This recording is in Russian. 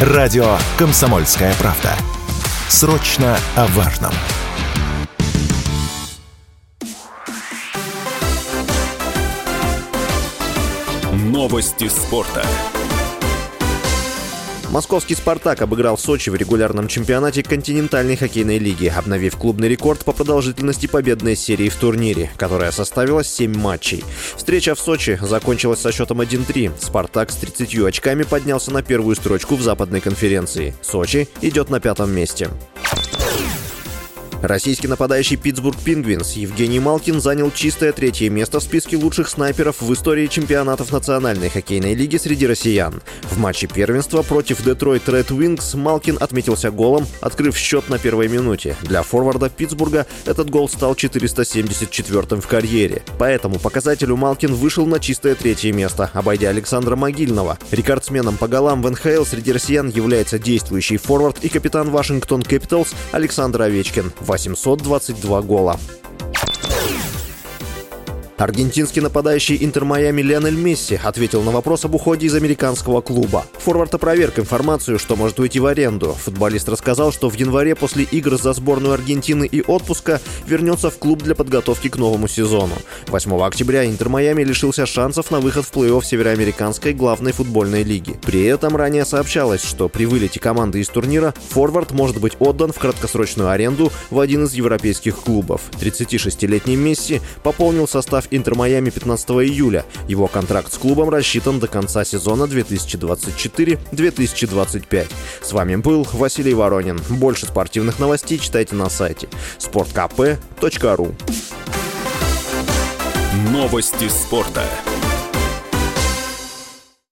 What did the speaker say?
Радио «Комсомольская правда». Срочно о важном. Новости спорта. Московский «Спартак» обыграл Сочи в регулярном чемпионате континентальной хоккейной лиги, обновив клубный рекорд по продолжительности победной серии в турнире, которая составила 7 матчей. Встреча в Сочи закончилась со счетом 1-3. «Спартак» с 30 очками поднялся на первую строчку в западной конференции. Сочи идет на пятом месте. Российский нападающий Питтсбург Пингвинс Евгений Малкин занял чистое третье место в списке лучших снайперов в истории чемпионатов Национальной хоккейной лиги среди россиян. В матче первенства против Детройт Ред Уингз Малкин отметился голом, открыв счет на первой минуте. Для форварда Питтсбурга этот гол стал 474-м в карьере. По этому показателю Малкин вышел на чистое третье место, обойдя Александра Могильного. Рекордсменом по голам в НХЛ среди россиян является действующий форвард и капитан Вашингтон Кэпиталс Александр Овечкин. 822 гола. Аргентинский нападающий Интер Майами Лионель Месси ответил на вопрос об уходе из американского клуба. Форвард опроверг информацию, что может уйти в аренду. Футболист рассказал, что в январе после игр за сборную Аргентины и отпуска вернется в клуб для подготовки к новому сезону. 8 октября Интер Майами лишился шансов на выход в плей-офф североамериканской главной футбольной лиги. При этом ранее сообщалось, что при вылете команды из турнира форвард может быть отдан в краткосрочную аренду в один из европейских клубов. 36-летний Месси пополнил состав Интер Майами 15 июля. Его контракт с клубом рассчитан до конца сезона 2024-2025. С вами был Василий Воронин. Больше спортивных новостей читайте на сайте sportkp.ru Новости спорта.